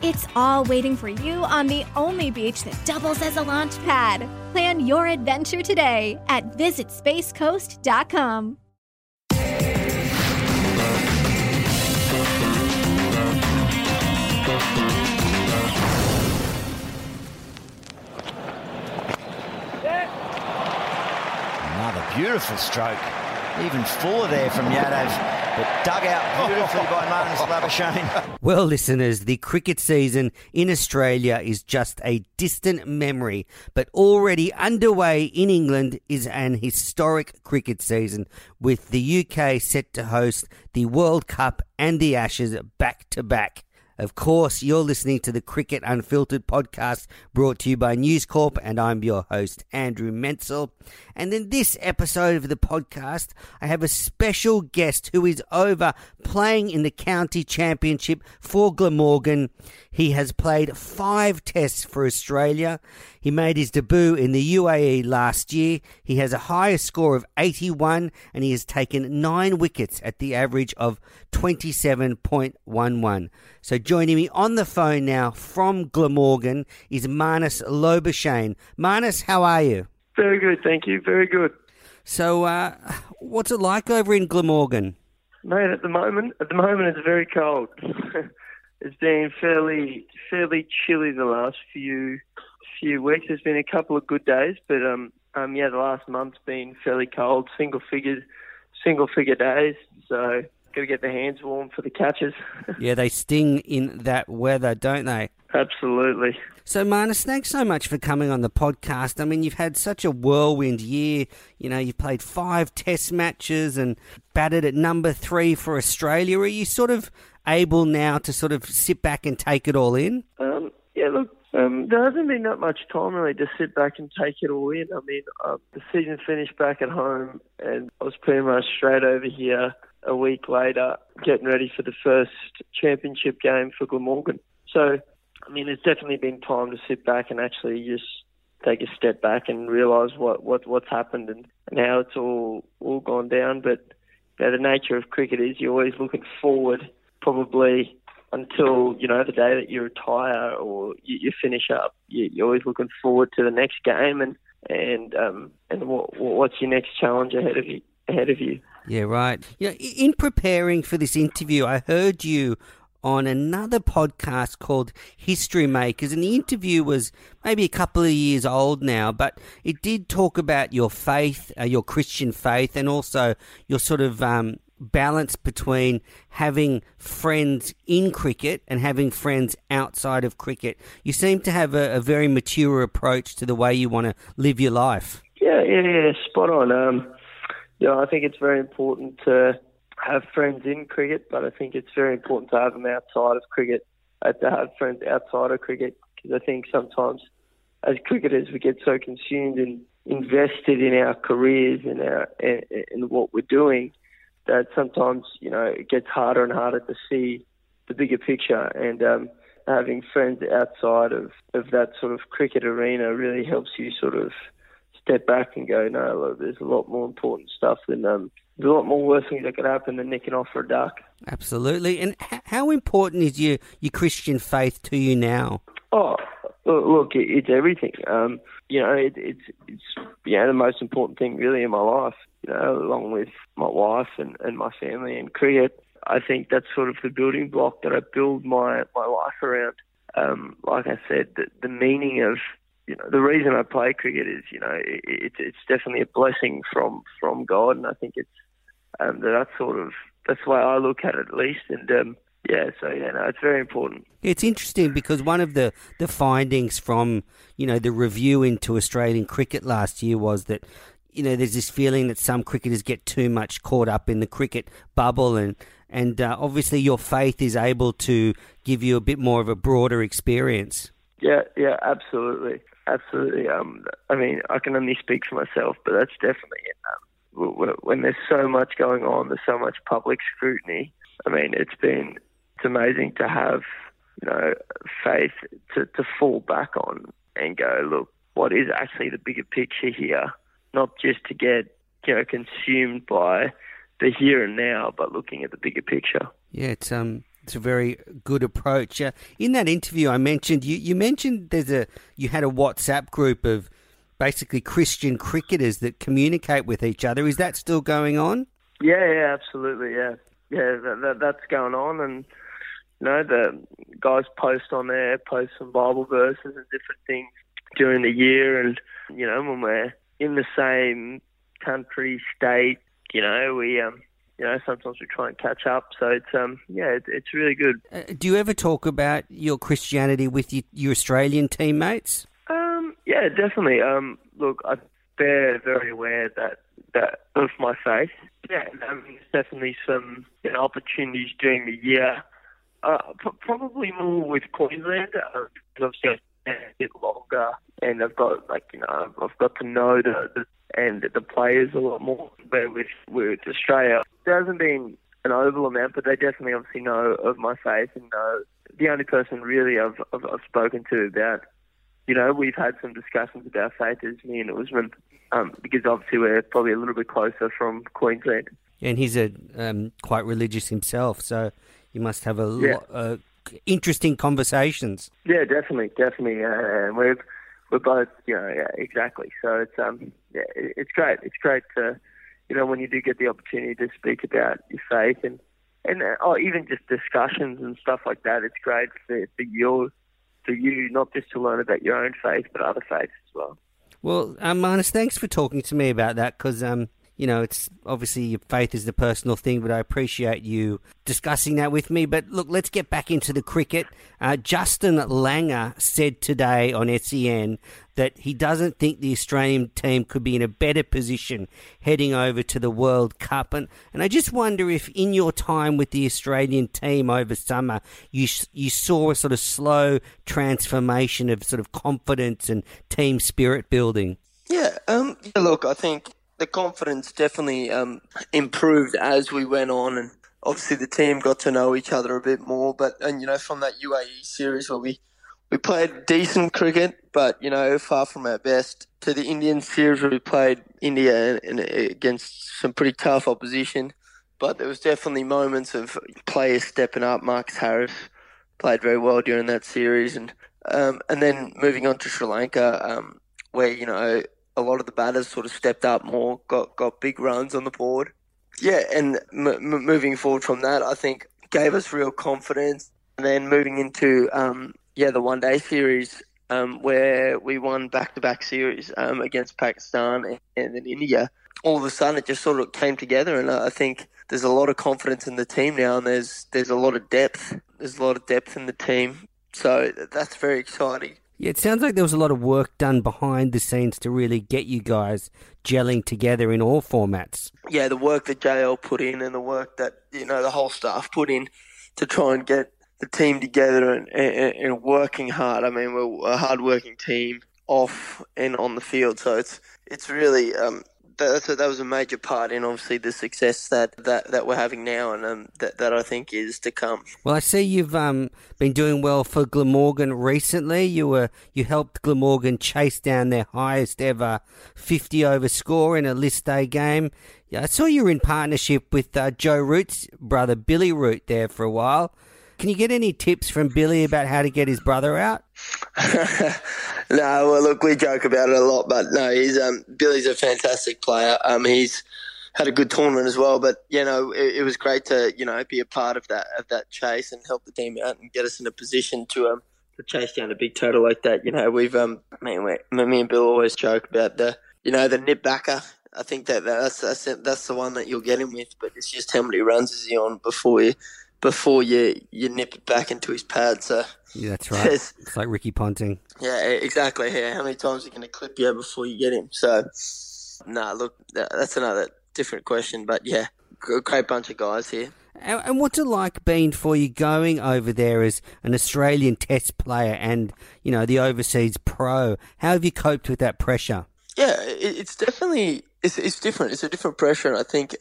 It's all waiting for you on the only beach that doubles as a launch pad. Plan your adventure today at visitspacecoast.com. Another beautiful stroke. Even fuller there from Yadav. But dug out beautifully by Labuschagne. Well, listeners, the cricket season in Australia is just a distant memory, but already underway in England is an historic cricket season with the UK set to host the World Cup and the Ashes back to back. Of course, you're listening to the Cricket Unfiltered podcast brought to you by News Corp, and I'm your host, Andrew Menczel. And in this episode of the podcast, I have a special guest who is over playing in the county championship for Glamorgan. He has played five tests for Australia. He made his debut in the UAE last year. He has a higher score of 81 and he has taken nine wickets at the average of 27.11. So joining me on the phone now from Glamorgan is Marnus Labuschagne. Marnus, how are you? Very good, thank you. Very good. So, uh, what's it like over in Glamorgan? Mate, at the moment, at the moment it's very cold. it's been fairly, fairly chilly the last few few weeks. There's been a couple of good days, but um, um, yeah, the last month's been fairly cold, single figure, single figure days. So, got to get the hands warm for the catches. yeah, they sting in that weather, don't they? Absolutely. So, Marnus, thanks so much for coming on the podcast. I mean, you've had such a whirlwind year. You know, you've played five test matches and batted at number three for Australia. Are you sort of able now to sort of sit back and take it all in? Um, yeah, look, um, there hasn't been that much time really to sit back and take it all in. I mean, uh, the season finished back at home, and I was pretty much straight over here a week later, getting ready for the first championship game for Glamorgan. So I mean, it's definitely been time to sit back and actually just take a step back and realise what, what what's happened and, and how it's all all gone down. But you know, the nature of cricket is you're always looking forward, probably until you know the day that you retire or you, you finish up. You, you're always looking forward to the next game and and um, and what, what's your next challenge ahead of you ahead of you. Yeah, right. You know, in preparing for this interview, I heard you on another podcast called History Makers. And the interview was maybe a couple of years old now, but it did talk about your faith, uh, your Christian faith, and also your sort of um, balance between having friends in cricket and having friends outside of cricket. You seem to have a, a very mature approach to the way you want to live your life. Yeah, yeah, yeah, spot on. Um, yeah, I think it's very important to have friends in cricket, but I think it's very important to have them outside of cricket, uh, to have friends outside of cricket, because I think sometimes as cricketers we get so consumed and invested in our careers and our in, in what we're doing that sometimes you know it gets harder and harder to see the bigger picture and um, having friends outside of, of that sort of cricket arena really helps you sort of step back and go no look, there's a lot more important stuff than um, there's a lot more worse things that could happen than nicking off for a duck. Absolutely. And how important is your, your Christian faith to you now? Oh, look, it's everything. Um, you know, it, it's it's you know the most important thing really in my life. You know, along with my wife and, and my family and cricket. I think that's sort of the building block that I build my my life around. Um, like I said, the, the meaning of you know the reason I play cricket is you know it, it, it's definitely a blessing from from God, and I think it's um, that's sort of that's the way I look at it at least. And um, yeah, so yeah, no, it's very important. It's interesting because one of the, the findings from you know the review into Australian cricket last year was that you know there's this feeling that some cricketers get too much caught up in the cricket bubble and and uh, obviously your faith is able to give you a bit more of a broader experience. Yeah, yeah, absolutely, absolutely. Um, I mean, I can only speak for myself, but that's definitely. Um, when there's so much going on, there's so much public scrutiny. I mean, it's been it's amazing to have you know faith to to fall back on and go look what is actually the bigger picture here, not just to get you know consumed by the here and now, but looking at the bigger picture. Yeah, it's um it's a very good approach. Uh, in that interview, I mentioned you. You mentioned there's a you had a WhatsApp group of basically Christian cricketers that communicate with each other. Is that still going on? Yeah, yeah, absolutely. Yeah, yeah, that, that, that's going on, and you know the guys post on there, post some Bible verses and different things during the year, and you know when we're in the same country, state, you know we um you know, sometimes we try and catch up. So it's um, yeah, it, it's really good. Uh, do you ever talk about your Christianity with your, your Australian teammates? Um, yeah, definitely. Um, look, I, they're very aware that that of my faith. Yeah, I mean, there's definitely some you know, opportunities during the year. Uh, p- probably more with Queensland. Uh, obviously, a bit longer, and I've got like you know I've got to know the, the and the players a lot more. Where with with Australia, there hasn't been an oval amount, but they definitely obviously know of my faith and know the only person really I've, I've, I've spoken to about, you know, we've had some discussions about faith is me and Usman, um, because obviously we're probably a little bit closer from Queensland. And he's a um, quite religious himself, so you must have a yeah. lot uh, interesting conversations. Yeah, definitely, definitely, uh, we've we're both, you know, yeah, exactly. So it's um, yeah, it's great. It's great to you know, when you do get the opportunity to speak about your faith and and uh, oh, even just discussions and stuff like that, it's great for for you, for you not just to learn about your own faith but other faiths as well. Well, um, Marnus, thanks for talking to me about that because um, you know, it's obviously your faith is the personal thing, but I appreciate you discussing that with me. But look, let's get back into the cricket. Uh, Justin Langer said today on SEN that he doesn't think the Australian team could be in a better position heading over to the World Cup. And, and I just wonder if in your time with the Australian team over summer, you, you saw a sort of slow transformation of sort of confidence and team spirit building. Yeah, um, look, I think the confidence definitely um, improved as we went on, and obviously the team got to know each other a bit more. But and you know from that UAE series where we we played decent cricket, but you know far from our best. To the Indian series where we played India in, in, against some pretty tough opposition, but there was definitely moments of players stepping up. Marcus Harris played very well during that series, and um, and then moving on to Sri Lanka, um, where you know a lot of the batters sort of stepped up more, got got big runs on the board. Yeah, and m- m- moving forward from that, I think gave us real confidence. And then moving into um, yeah the one day series um, where we won back to back series um, against Pakistan and, and then India. All of a sudden, it just sort of came together, and I think there's a lot of confidence in the team now, and there's there's a lot of depth. There's a lot of depth in the team, so that's very exciting. Yeah, it sounds like there was a lot of work done behind the scenes to really get you guys gelling together in all formats. Yeah, the work that JL put in and the work that, you know, the whole staff put in to try and get the team together and, and, and working hard. I mean, we're a hard-working team off and on the field, so it's it's really um, that, that was a major part in obviously the success that, that, that we're having now and um, that, that I think is to come. Well, I see you've um, been doing well for Glamorgan recently. You were you helped Glamorgan chase down their highest ever 50 over score in a List A game. I saw you were in partnership with uh, Joe Root's brother Billy Root there for a while. Can you get any tips from Billy about how to get his brother out? no, well, look, we joke about it a lot, but no, he's um, Billy's a fantastic player. Um, he's had a good tournament as well, but you know, it, it, was great to you know be a part of that of that chase and help the team out and get us in a position to um to chase down a big total like that. You know, we've um, me, me and Bill always joke about the you know the nip backer. I think that that's that's that's the one that you'll get him with, but it's just how many runs is he on before you before you you nip it back into his pad. So yeah, that's right. It's like Ricky Ponting. Yeah, exactly. Yeah, how many times are you going to clip you before you get him? So, nah, look, that's another different question. But yeah, great bunch of guys here. And, and what's it like being for you going over there as an Australian Test player and you know the overseas pro? How have you coped with that pressure? Yeah, it's definitely it's, it's different. It's a different pressure, and I think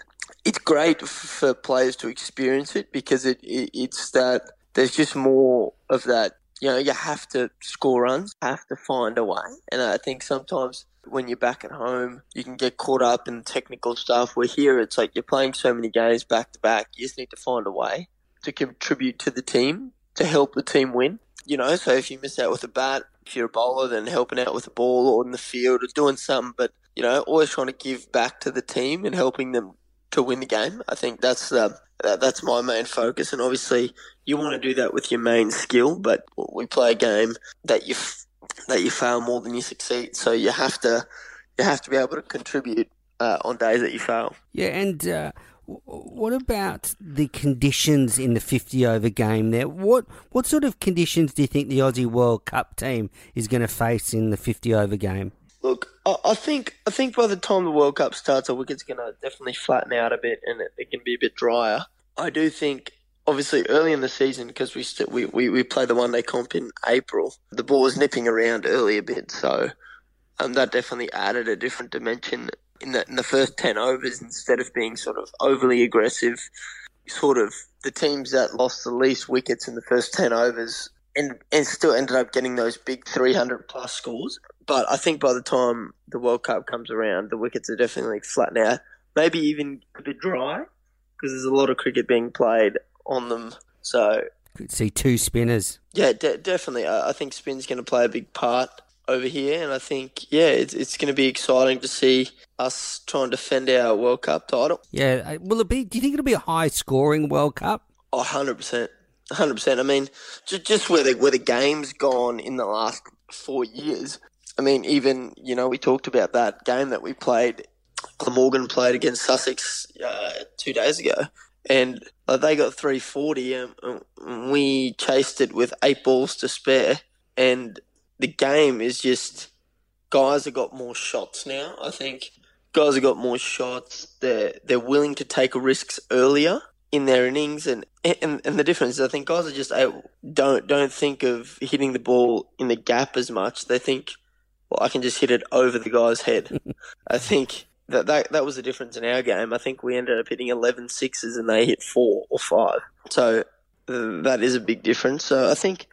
it's great for players to experience it because it, it it's that there's just more of that. You know, you have to score runs, have to find a way, and I think sometimes when you're back at home, you can get caught up in technical stuff. Where here, it's like you're playing so many games back to back. You just need to find a way to contribute to the team to help the team win. You know, so if you miss out with a bat, if you're a bowler, then helping out with a ball or in the field or doing something. But you know, always trying to give back to the team and helping them to win the game. I think that's uh, that's my main focus, and obviously you want to do that with your main skill. But we play a game that you that you fail more than you succeed. So you have to you have to be able to contribute uh, on days that you fail. Yeah, and uh, what about the conditions in the fifty over game? There, what what sort of conditions do you think the Aussie World Cup team is going to face in the fifty over game? Look, I think I think by the time the World Cup starts, the wicket's going to definitely flatten out a bit, and it, it can be a bit drier. I do think obviously early in the season because we, st- we we we play the one day comp in April. The ball was nipping around early a bit, so um, that definitely added a different dimension in the in the first ten overs instead of being sort of overly aggressive. Sort of the teams that lost the least wickets in the first ten overs and and still ended up getting those big three hundred plus scores. But I think by the time the World Cup comes around, the wickets are definitely flattened out. Maybe even a bit dry because there's a lot of cricket being played on them. So could see two spinners. Yeah, de- definitely. I, I think spin's going to play a big part over here, and I think yeah, it's it's going to be exciting to see us try and defend our World Cup title. Yeah, uh, will it be? Do you think it'll be a high scoring World Cup? 100 percent, hundred percent. I mean, just just where the where the game's gone in the last four years. I mean, even you know, we talked about that game that we played. Glamorgan played against Sussex uh, two days ago, and uh, they got 340 and um, we chased it with eight balls to spare and the game is just guys have got more shots now i think guys have got more shots they're they're willing to take risks earlier in their innings and and, and the difference is I think guys are just able, don't don't think of hitting the ball in the gap as much they think well I can just hit it over the guy's head I think that, that that was the difference in our game. I think we ended up hitting 11 sixes and they hit four or five. So that is a big difference. So I think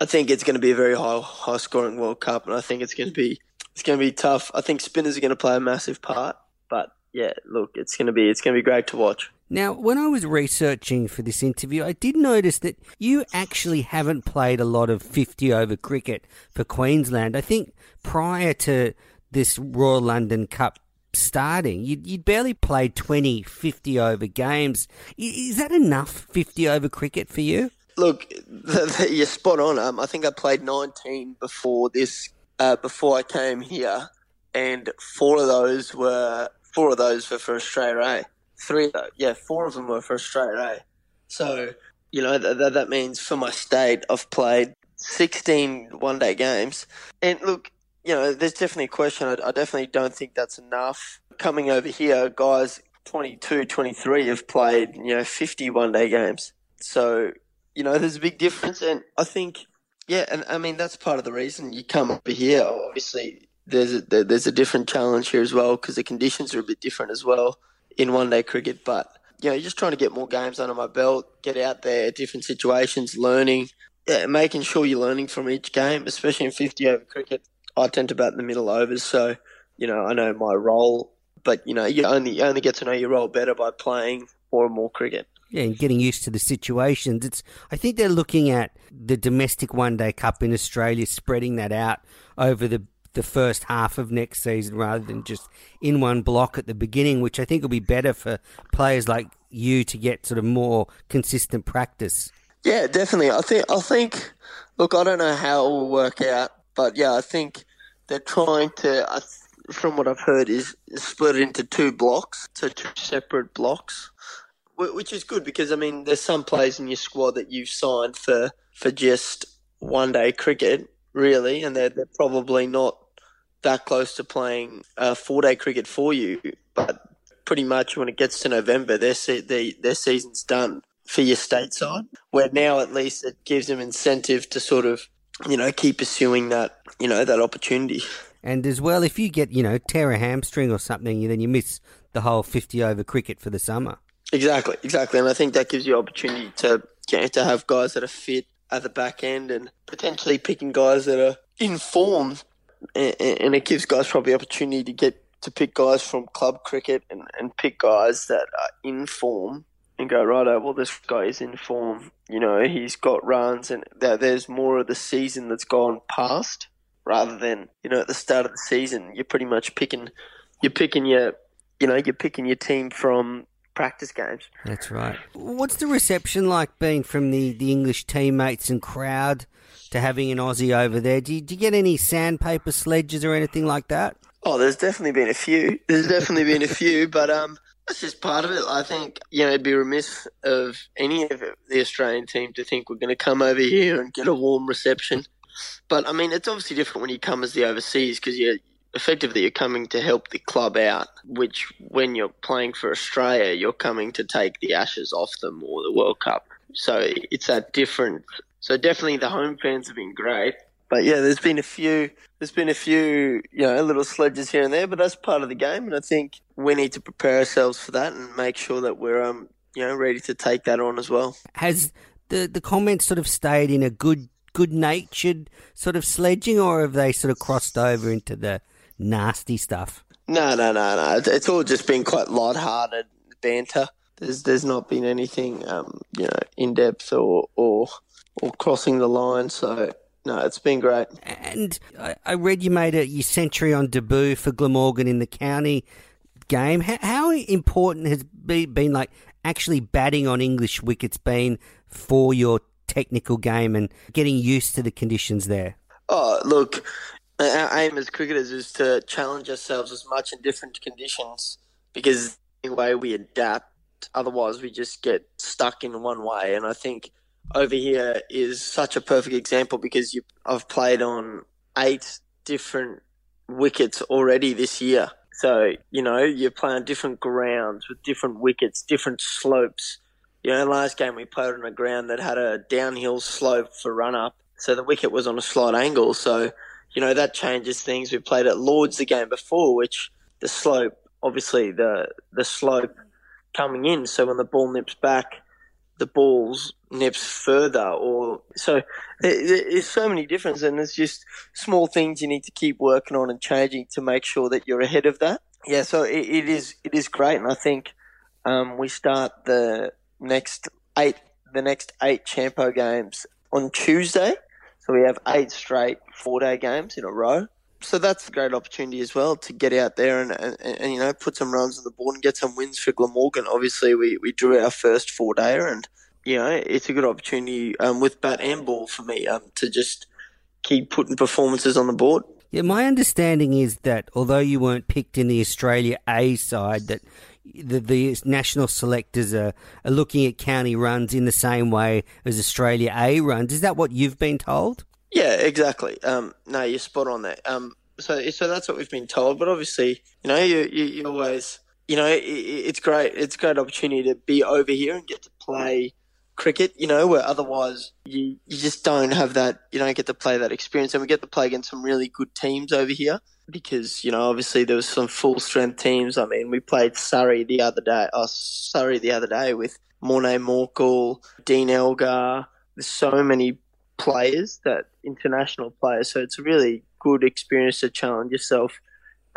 I think it's going to be a very high high scoring World Cup, and I think it's going to be it's going to be tough. I think spinners are going to play a massive part, but yeah, look, it's going to be it's going to be great to watch. Now, when I was researching for this interview, I did notice that you actually haven't played a lot of 50 over cricket for Queensland. I think prior to this Royal London Cup starting. You'd, you'd barely played 20, 50 over games. Is that enough 50 over cricket for you? Look, you're spot on. Um, I think I played 19 before this, uh, before I came here, and four of those were four of those were for Australia A. Three, yeah, four of them were for Australia A. So you know that that means for my state, I've played 16 one day games, and look, you know, there's definitely a question. I, I definitely don't think that's enough. Coming over here, guys 22, 23 have played, you know, 50 one day games. So, you know, there's a big difference. And I think, yeah, and I mean, that's part of the reason you come over here. Obviously, there's a, there's a different challenge here as well because the conditions are a bit different as well in one day cricket. But, you know, just trying to get more games under my belt, get out there, different situations, learning, yeah, making sure you're learning from each game, especially in 50 over cricket. I tend to bat in the middle overs, so you know I know my role. But you know you only you only get to know your role better by playing more and more cricket. Yeah, and getting used to the situations. It's I think they're looking at the domestic one day cup in Australia, spreading that out over the the first half of next season rather than just in one block at the beginning, which I think will be better for players like you to get sort of more consistent practice. Yeah, definitely. I think I think look, I don't know how it will work out, but yeah, I think they're trying to, from what I've heard, is split it into two blocks, so two separate blocks, which is good because I mean, there's some players in your squad that you've signed for for just one day cricket, really, and they're they're probably not that close to playing uh, four day cricket for you, but pretty much when it gets to November, their se- they, their season's done. for your stateside. Where now at least it gives them incentive to sort of you know keep pursuing that you know that opportunity. And as well, if you get, you know, tear a hamstring or something, then you miss the whole 50 over cricket for the summer. Exactly, exactly. And I think that gives you opportunity to get to have guys that are fit at the back end and potentially picking guys that are in form. And it gives guys probably opportunity to get to pick guys from club cricket and, and pick guys that are in form and go, right, well, this guy is in form. You know, he's got runs and there's more of the season that's gone past rather than you know at the start of the season you're pretty much picking you're picking your you know you're picking your team from practice games. That's right. What's the reception like being from the, the English teammates and crowd to having an Aussie over there? Do you, do you get any sandpaper sledges or anything like that? Oh, there's definitely been a few. There's definitely been a few, but um, that's just part of it. I think you know it'd be remiss of any of the Australian team to think we're going to come over here and get a warm reception. But I mean, it's obviously different when you come as the overseas because you're effectively you're coming to help the club out. Which when you're playing for Australia, you're coming to take the Ashes off them or the World Cup. So it's that different. So definitely the home fans have been great. But yeah, there's been a few. There's been a few, you know, little sledges here and there, but that's part of the game, and I think we need to prepare ourselves for that and make sure that we're, um, you know, ready to take that on as well. Has the the comments sort of stayed in a good good natured sort of sledging, or have they sort of crossed over into the nasty stuff? No, no, no, no. It's all just been quite light-hearted banter. There's there's not been anything um, you know in depth or or or crossing the line. So no, it's been great. And I, I read you made a your century on debut for Glamorgan in the county game. How, how important has be, been like actually batting on English wickets been for your technical game and getting used to the conditions there? Oh, look, our aim as cricketers is to challenge ourselves as much in different conditions because the way we adapt. Otherwise, we just get stuck in one way. And I think over here is such a perfect example because you, I've played on eight different wickets already this year. So, you know, you play on different grounds with different wickets, different slopes you know, last game we played on a ground that had a downhill slope for run up, so the wicket was on a slight angle. So, you know, that changes things. We played at Lords the game before, which the slope, obviously the the slope coming in, so when the ball nips back, the ball's nips further, or so there's so many differences, and there's just small things you need to keep working on and changing to make sure that you're ahead of that. Yeah, so it, it is it is great, and I think um, we start the next eight the next eight Champo games on Tuesday. So we have eight straight four day games in a row. So that's a great opportunity as well to get out there and, and, and, you know put some runs on the board and get some wins for Glamorgan. Obviously, we, we drew our first four dayer, and you know it's a good opportunity um, with bat and ball for me um, to just keep putting performances on the board. Yeah, my understanding is that although you weren't picked in the Australia A side, that the, the national selectors are, are looking at county runs in the same way as Australia A runs. Is that what you've been told? Yeah, exactly. Um, no, you're spot on there. Um, so, so that's what we've been told. But obviously, you know, you, you, you always, you know, it, it's great. It's a great opportunity to be over here and get to play cricket. You know, where otherwise you you just don't have that. You don't get to play that experience, and we get to play against some really good teams over here because you know obviously there was some full strength teams. I mean, we played Surrey the other day. Oh, Surrey the other day with Morné Morkel, Dean Elgar. There's so many players that international players. So it's a really good experience to challenge yourself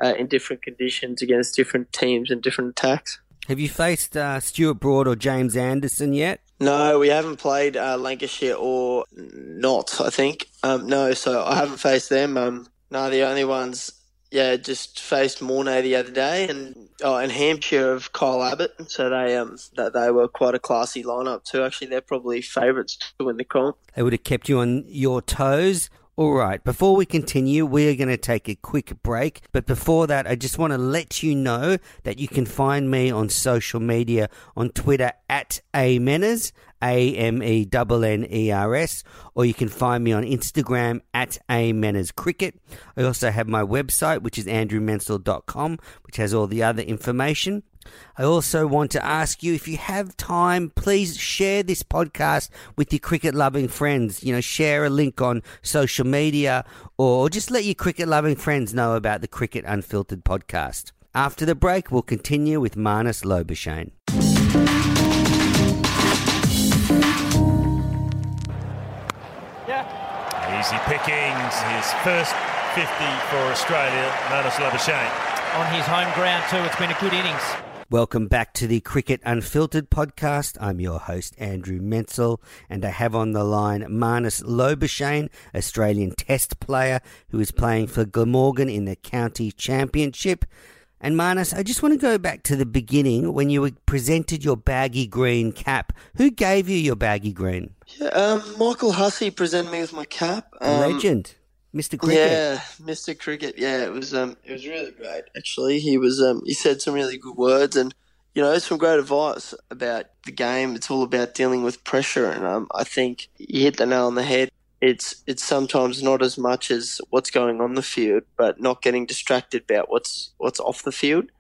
uh, in different conditions against different teams and different attacks. Have you faced uh, Stuart Broad or James Anderson yet? No, we haven't played uh, Lancashire or not. I think um, no, so I haven't faced them. Um, no, the only ones yeah, just faced Morné the other day, and oh, and Hampshire of Kyle Abbott. So they um that they were quite a classy lineup too. Actually, they're probably favourites to win the comp. They would have kept you on your toes. All right, before we continue, we are going to take a quick break. But before that, I just want to let you know that you can find me on social media on Twitter at Ameners, A M E N N E R S, or you can find me on Instagram at Ameners Cricket. I also have my website, which is andrewmenczel.com, which has all the other information. I also want to ask you if you have time, please share this podcast with your cricket loving friends. You know, share a link on social media or just let your cricket loving friends know about the Cricket Unfiltered podcast. After the break, we'll continue with Marnus Labuschagne. Easy pickings, his first 50 for Australia, Marnus Labuschagne. On his home ground too, it's been a good innings. Welcome back to the Cricket Unfiltered podcast. I'm your host, Andrew Menczel, and I have on the line Marnus Labuschagne, Australian Test player who is playing for Glamorgan in the County Championship. And Marnus, I just want to go back to the beginning when you were presented your baggy green cap. Who gave you your baggy green? Yeah, um, Michael Hussey presented me with my cap. Um, Legend, Mr. Cricket. Yeah, Mr. Cricket. Yeah, it was um, it was really great. Actually, he was um, he said some really good words and you know some great advice about the game. It's all about dealing with pressure, and um, I think you hit the nail on the head. It's it's sometimes not as much as what's going on the field, but not getting distracted about what's what's off the field,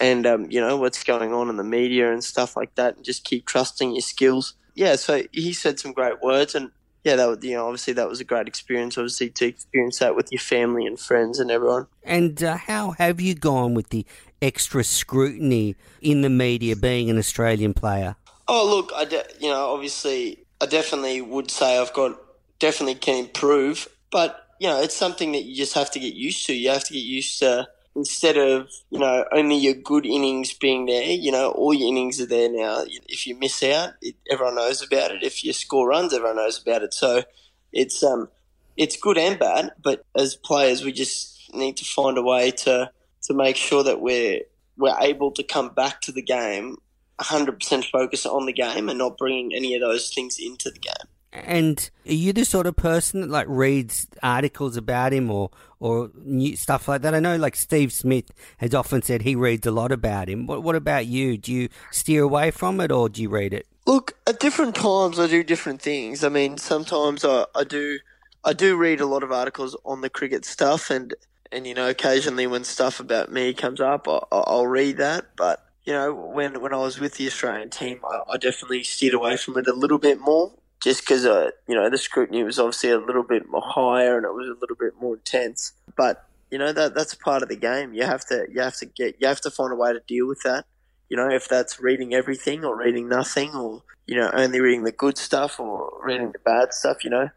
and um, you know what's going on in the media and stuff like that, and just keep trusting your skills. Yeah, so he said some great words, and yeah, that was, you know, obviously that was a great experience. Obviously, to experience that with your family and friends and everyone. And uh, how have you gone with the extra scrutiny in the media being an Australian player? Oh, look, I de- you know, obviously, I definitely would say I've got definitely can improve, but you know, it's something that you just have to get used to. You have to get used to instead of you know only your good innings being there, you know all your innings are there now. If you miss out, it, everyone knows about it. If you score runs, everyone knows about it. So it's um it's good and bad. But as players, we just need to find a way to to make sure that we're we're able to come back to the game 100% focus on the game and not bringing any of those things into the game. And are you the sort of person that like reads articles about him or or new stuff like that? I know like Steve Smith has often said he reads a lot about him. What what about you? Do you steer away from it or do you read it? Look, at different times I do different things. I mean, sometimes I, I do I do read a lot of articles on the cricket stuff, and and you know occasionally when stuff about me comes up, I, I'll read that. But you know when when I was with the Australian team, I, I definitely steered away from it a little bit more just because uh, you know the scrutiny was obviously a little bit more higher and it was a little bit more intense. But you know that that's part of the game. You have to you have to get you have to find a way to deal with that. You know if that's reading everything or reading nothing or you know only reading the good stuff or reading the bad stuff. You know,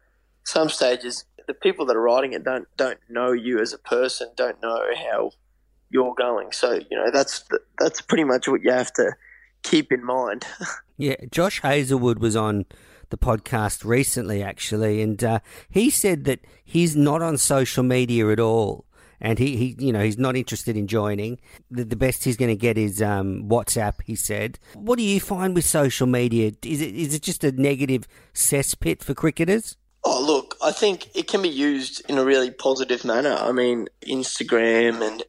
some stages the people that are writing it don't don't know you as a person, don't know how you're going. So you know that's that's pretty much what you have to keep in mind. yeah, Josh Hazlewood was on the podcast recently, actually, and uh, he said that he's not on social media at all. And he, he, you know, he's not interested in joining. The, the best he's going to get is um, WhatsApp. He said. What do you find with social media? Is it is it just a negative cesspit for cricketers? Oh, look, I think it can be used in a really positive manner. I mean, Instagram and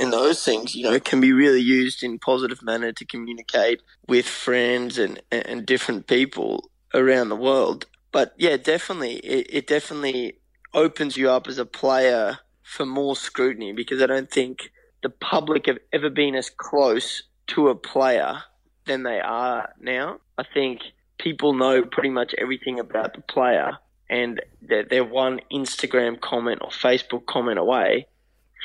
and those things, you know, can be really used in positive manner to communicate with friends and and different people around the world. But yeah, definitely, it, it definitely opens you up as a player for more scrutiny because I don't think the public have ever been as close to a player than they are now. I think people know pretty much everything about the player and they're, they're one Instagram comment or Facebook comment away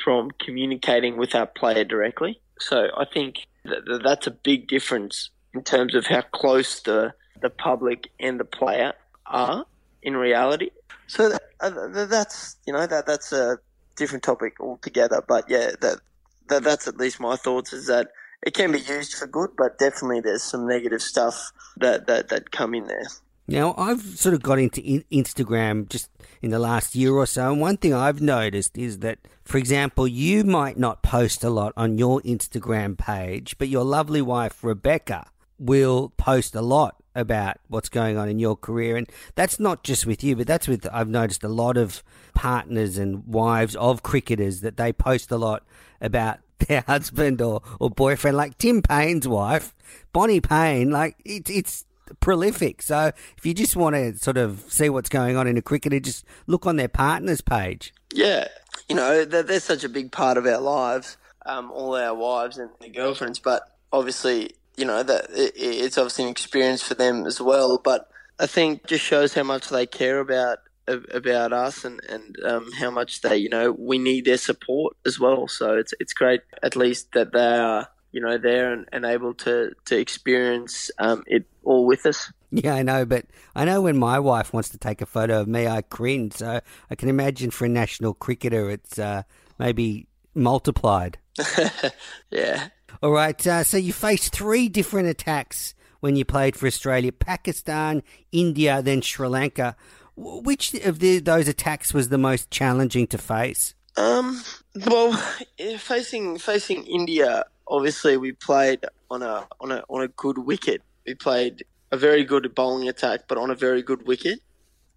from communicating with that player directly. So I think that that's a big difference in terms of how close the the public and the player are in reality. So that, uh, that's you know that that's a different topic altogether. But yeah, that, that that's at least my thoughts is that it can be used for good, but definitely there's some negative stuff that that that come in there. Now, I've sort of got into Instagram just in the last year or so, and one thing I've noticed is that, for example, you might not post a lot on your Instagram page, but your lovely wife, Rebecca, will post a lot about what's going on in your career. And that's not just with you, but that's with, I've noticed a lot of partners and wives of cricketers that they post a lot about their husband or, or boyfriend, like Tim Paine's wife, Bonnie Paine. like it's, it's prolific. So if you just want to sort of see what's going on in a cricketer, just look on their partner's page. Yeah. You know, they're, they're such a big part of our lives, um, all our wives and their girlfriends. But obviously, you know that it, it's obviously an experience for them as well. But I think just shows how much they care about about us and and um, how much they you know we need their support as well. So it's it's great at least that they are you know there and, and able to to experience um, it all with us. Yeah, I know, but I know when my wife wants to take a photo of me, I cringe. So I can imagine for a national cricketer, it's uh, maybe multiplied. yeah. All right. Uh, so you faced three different attacks when you played for Australia: Pakistan, India, then Sri Lanka. Which of the, those attacks was the most challenging to face? Um. Well, facing facing India, obviously we played on a on a on a good wicket. We played a very good bowling attack, but on a very good wicket.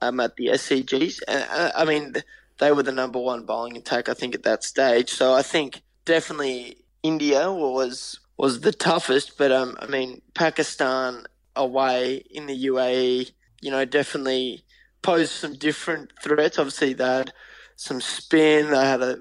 Um, at the SCGs, I mean, they were the number one bowling attack, I think, at that stage. So I think definitely India was was the toughest. But um, I mean, Pakistan away in the UAE, you know, definitely posed some different threats. Obviously, they had some spin. They had a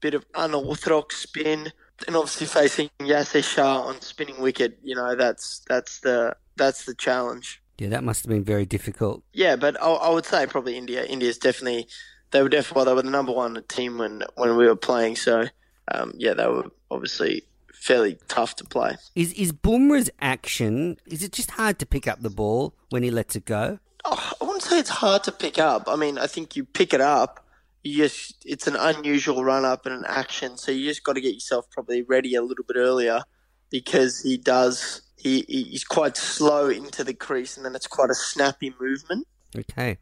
bit of unorthodox spin, and obviously facing Yasir Shah on spinning wicket. You know, that's that's the that's the challenge. Yeah, that must have been very difficult. Yeah, but I, I would say probably India. India's definitely they were definitely well, they were the number one team when when we were playing. So um, yeah, they were obviously fairly tough to play. Is is Bumrah's action? Is it just hard to pick up the ball when he lets it go? Oh, I wouldn't say it's hard to pick up. I mean, I think you pick it up. You just it's an unusual run up and an action, so you just got to get yourself probably ready a little bit earlier because he does he, he's quite slow into the crease, and then it's quite a snappy movement. Okay.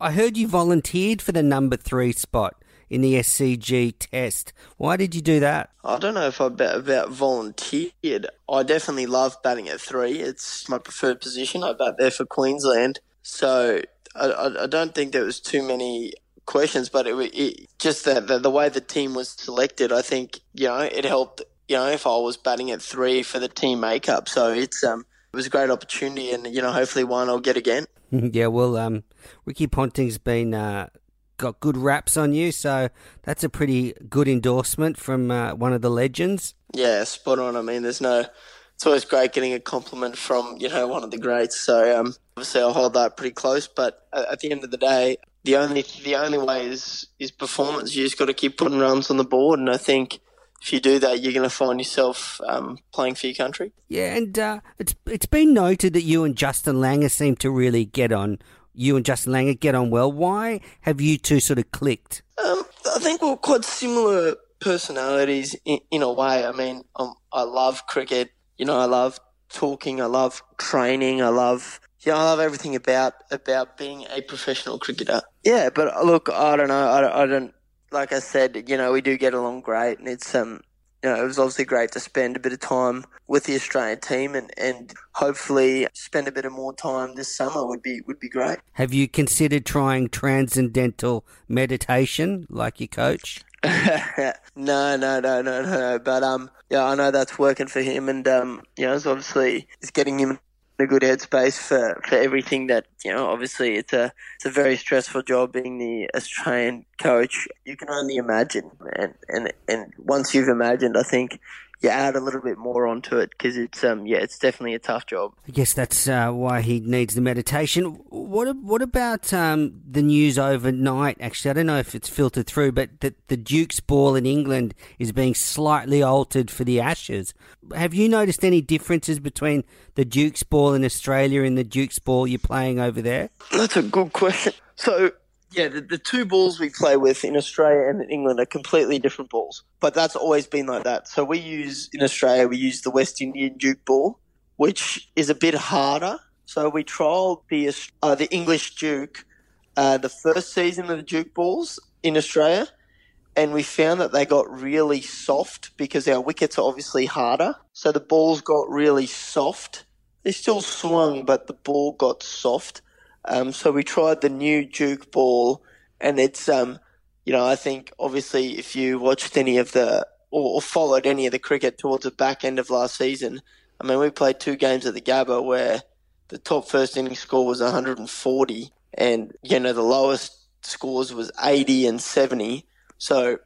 I heard you volunteered for the number three spot in the SCG test. Why did you do that? I don't know if I about, about volunteered. I definitely love batting at three. It's my preferred position. I bat there for Queensland. So I, I, I don't think there was too many questions, but it, it just that the, the way the team was selected, I think, you know, it helped you know, if I was batting at three for the team makeup. So it's um, it was a great opportunity, and you know, hopefully one I'll get again. yeah, well, um, Ricky Ponting's been uh, got good raps on you, so that's a pretty good endorsement from uh, one of the legends. Yeah, spot on. I mean, there's no. It's always great getting a compliment from you know one of the greats. So um, obviously I'll hold that pretty close. But at the end of the day, the only the only way is is performance. You just got to keep putting runs on the board, and I think if you do that, you're going to find yourself um, playing for your country. Yeah, and uh, it's it's been noted that you and Justin Langer seem to really get on. You and Justin Langer get on well. Why have you two sort of clicked? Um, I think we're quite similar personalities in, in a way. I mean, um, I love cricket. You know, I love talking. I love training. I love yeah, I love everything about about being a professional cricketer. Yeah, but look, I don't know. I, I don't like I said, you know, we do get along great, and it's um, you know, it was obviously great to spend a bit of time with the Australian team, and, and hopefully spend a bit of more time this summer would be would be great. Have you considered trying transcendental meditation like your coach? no, no, no, no, no, no. But um, yeah, I know that's working for him, and um, you know, it's obviously it's getting him a good headspace for, for everything that you know obviously it's a it's a very stressful job being the Australian coach. You can only imagine. And and and once you've imagined I think you add a little bit more onto it because it's um yeah it's definitely a tough job. I guess that's uh, why he needs the meditation. What what about um, the news overnight? Actually, I don't know if it's filtered through, but that the Duke's ball in England is being slightly altered for the Ashes. Have you noticed any differences between the Duke's ball in Australia and the Duke's ball you're playing over there? That's a good question. So yeah, the, the two balls we play with in Australia and in England are completely different balls, but that's always been like that. So we use in Australia we use the West Indian Duke ball, which is a bit harder. So we trialled the uh, the English Duke uh, the first season of the Duke balls in Australia, and we found that they got really soft because our wickets are obviously harder. So the balls got really soft. They still swung, but the ball got soft um, so we tried the new Duke ball, and it's um, you know I think obviously if you watched any of the or, or, followed any of the cricket towards the back end of last season, I mean we played two games at the Gabba where the top first inning score was 140, and you know the lowest scores was 80 and 70. So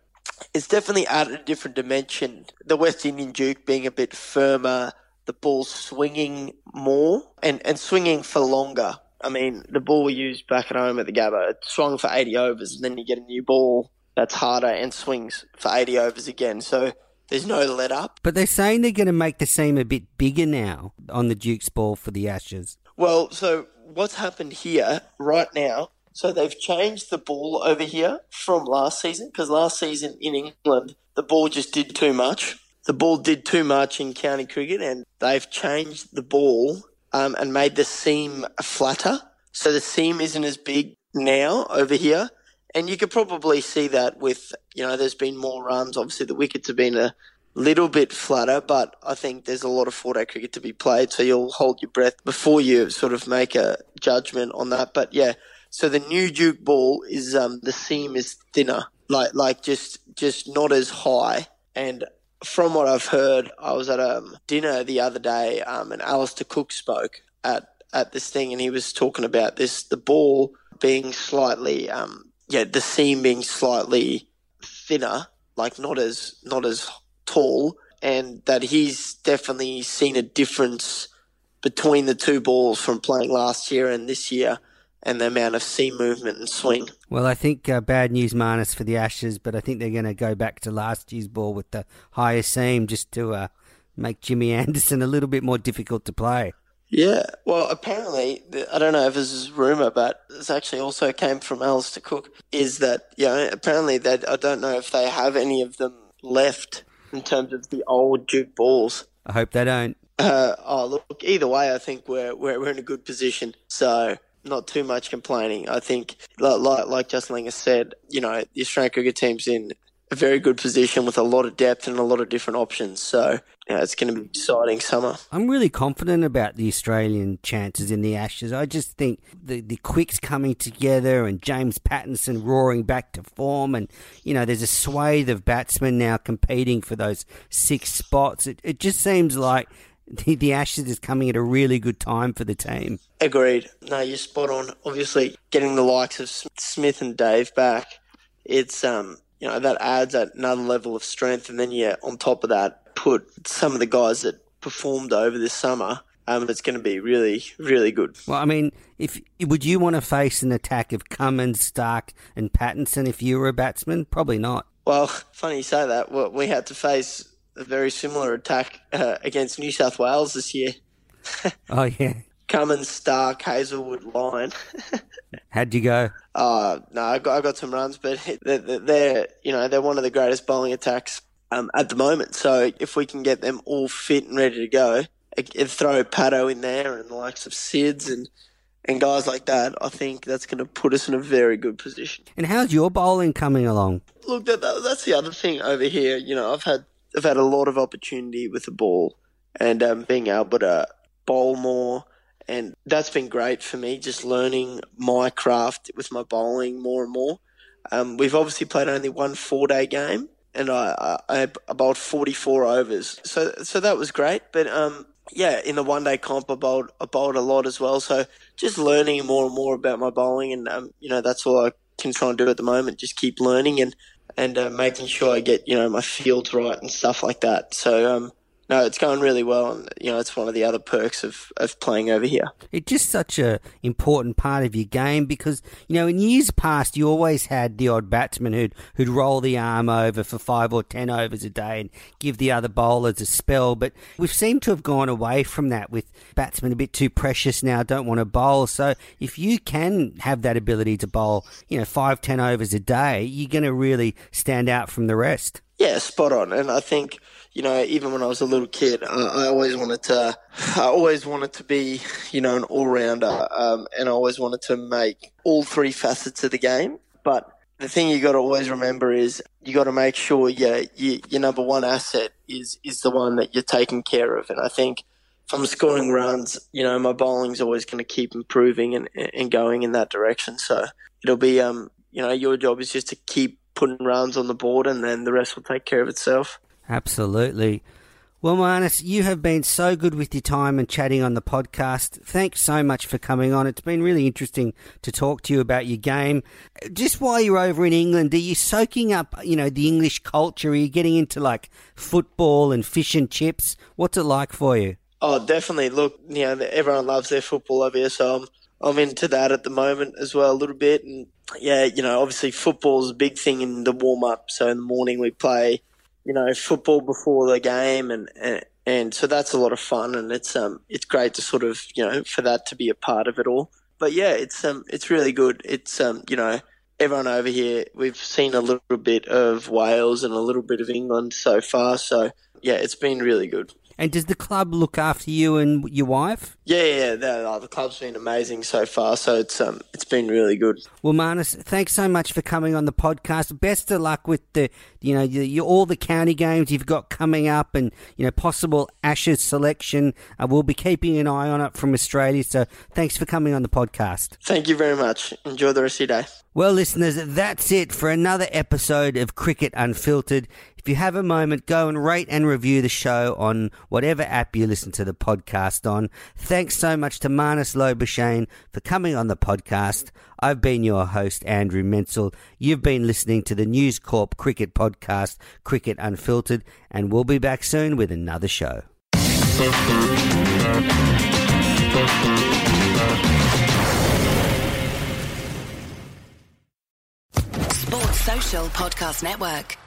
it's definitely added a different dimension. The West Indian Duke being a bit firmer, the ball swinging more and, and swinging for longer. I mean, the ball we used back at home at the Gabba, it swung for 80 overs, and then you get a new ball that's harder and swings for 80 overs again. So there's no let up. But they're saying they're going to make the seam a bit bigger now on the Duke's ball for the Ashes. Well, so what's happened here right now? So they've changed the ball over here from last season because last season in England the ball just did too much. The ball did too much in county cricket, and they've changed the ball um, and made the seam flatter. So the seam isn't as big now over here. And you could probably see that with, you know, there's been more runs. Obviously, the wickets have been a little bit flatter, but I think there's a lot of four day cricket to be played. So you'll hold your breath before you sort of make a judgment on that. But yeah, so the new Duke ball is, um, the seam is thinner, like, like just, just not as high. And from what I've heard, I was at a dinner the other day, um, and Alastair Cook spoke at, at this thing, and he was talking about this, the ball being slightly, um, yeah, the seam being slightly thinner, like not as not as tall, and that he's definitely seen a difference between the two balls from playing last year and this year, and the amount of seam movement and swing. Well, I think uh, bad news, minus for the Ashes, but I think they're going to go back to last year's ball with the higher seam just to uh, make Jimmy Anderson a little bit more difficult to play. Yeah, well, apparently, I don't know if this is rumor, but this actually also came from Alastair Cook. Is that you know apparently that I don't know if they have any of them left in terms of the old Duke balls. I hope they don't. Uh, oh, look, either way, I think we're, we're we're in a good position. So not too much complaining. I think, like like, Justin Langer said, you know, the Australian cricket team's in a very good position with a lot of depth and a lot of different options. So it's going to be exciting summer. I'm really confident about the Australian chances in the Ashes. I just think the the quicks coming together and James Pattinson roaring back to form, and you know, there's a swathe of batsmen now competing for those six spots. It it just seems like. The, the Ashes is coming at a really good time for the team. Agreed. No, you're spot on. Obviously, getting the likes of Smith and Dave back, it's um, you know, that adds another level of strength. And then, yeah, on top of that, put some of the guys that performed over this summer. Um, it's going to be really, really good. Well, I mean, if would you want to face an attack of Cummins, Starc, and Pattinson if you were a batsman? Probably not. Well, funny you say that. Well, we had to face a very similar attack uh, against New South Wales this year. oh yeah, Cummins, Starc, Hazlewood, Lyon. How'd you go? Uh, no, I got, I got some runs, but they're, they're, you know, they're one of the greatest bowling attacks um, at the moment. So if we can get them all fit and ready to go, and throw Pato in there and the likes of Sids and and guys like that, I think that's going to put us in a very good position. And how's your bowling coming along? Look, that, that, that's the other thing over here. You know, I've had I've had a lot of opportunity with the ball and um, being able to bowl more and that's been great for me, just learning my craft with my bowling more and more. Um, we've obviously played only one four day game, and I, I, I bowled 44 overs. So, so that was great. But, um, yeah, in the one day comp, I bowled, I bowled a lot as well. So just learning more and more about my bowling. And, um, you know, that's all I can try and do at the moment. Just keep learning and, and, uh, making sure I get, you know, my fields right and stuff like that. So, um, no, it's going really well, and you know it's one of the other perks of, of playing over here. It's just such a important part of your game because you know in years past you always had the odd batsman who'd who'd roll the arm over for five or ten overs a day and give the other bowlers a spell, but we've seemed to have gone away from that with batsmen a bit too precious now, don't want to bowl. So if you can have that ability to bowl, you know five ten overs a day, you're going to really stand out from the rest. Yeah, spot on, and I think you know, even when I was a little kid, I, I always wanted to, I always wanted to be, you know, an all rounder, um, and I always wanted to make all three facets of the game. But the thing you got to always remember is you got to make sure your, your your number one asset is is the one that you're taking care of. And I think from scoring runs, you know, my bowling's always going to keep improving and and going in that direction. So it'll be, um, you know, your job is just to keep putting runs on the board, and then the rest will take care of itself. Absolutely. Well, Marnus, you have been so good with your time and chatting on the podcast. Thanks so much for coming on. It's been really interesting to talk to you about your game. Just while you're over in England, are you soaking up, you know, the English culture? Are you getting into like football and fish and chips? What's it like for you? Oh, definitely. Look, you know, everyone loves their football over here, so I'm I'm into that at the moment as well a little bit. And yeah, you know, obviously football's a big thing in the warm up. So in the morning we play, you know, football before the game, and, and and so that's a lot of fun, and it's um it's great to sort of you know for that to be a part of it all. But yeah, it's um it's really good. It's um you know everyone over here we've seen a little bit of Wales and a little bit of England so far. So yeah, it's been really good. And does the club look after you and your wife? Yeah, yeah, the, uh, the club's been amazing so far, so it's um, it's been really good. Well, Marnus, thanks so much for coming on the podcast. Best of luck with the, you know, you, you, all the county games you've got coming up, and you know, possible Ashes selection. Uh, we'll be keeping an eye on it from Australia. So, thanks for coming on the podcast. Thank you very much. Enjoy the rest of your day. Well, listeners, that's it for another episode of Cricket Unfiltered. If you have a moment, go and rate and review the show on whatever app you listen to the podcast on. Thanks so much to Marnus Labuschagne for coming on the podcast. I've been your host, Andrew Menczel. You've been listening to the News Corp Cricket Podcast, Cricket Unfiltered, and we'll be back soon with another show. Sports Social Podcast Network.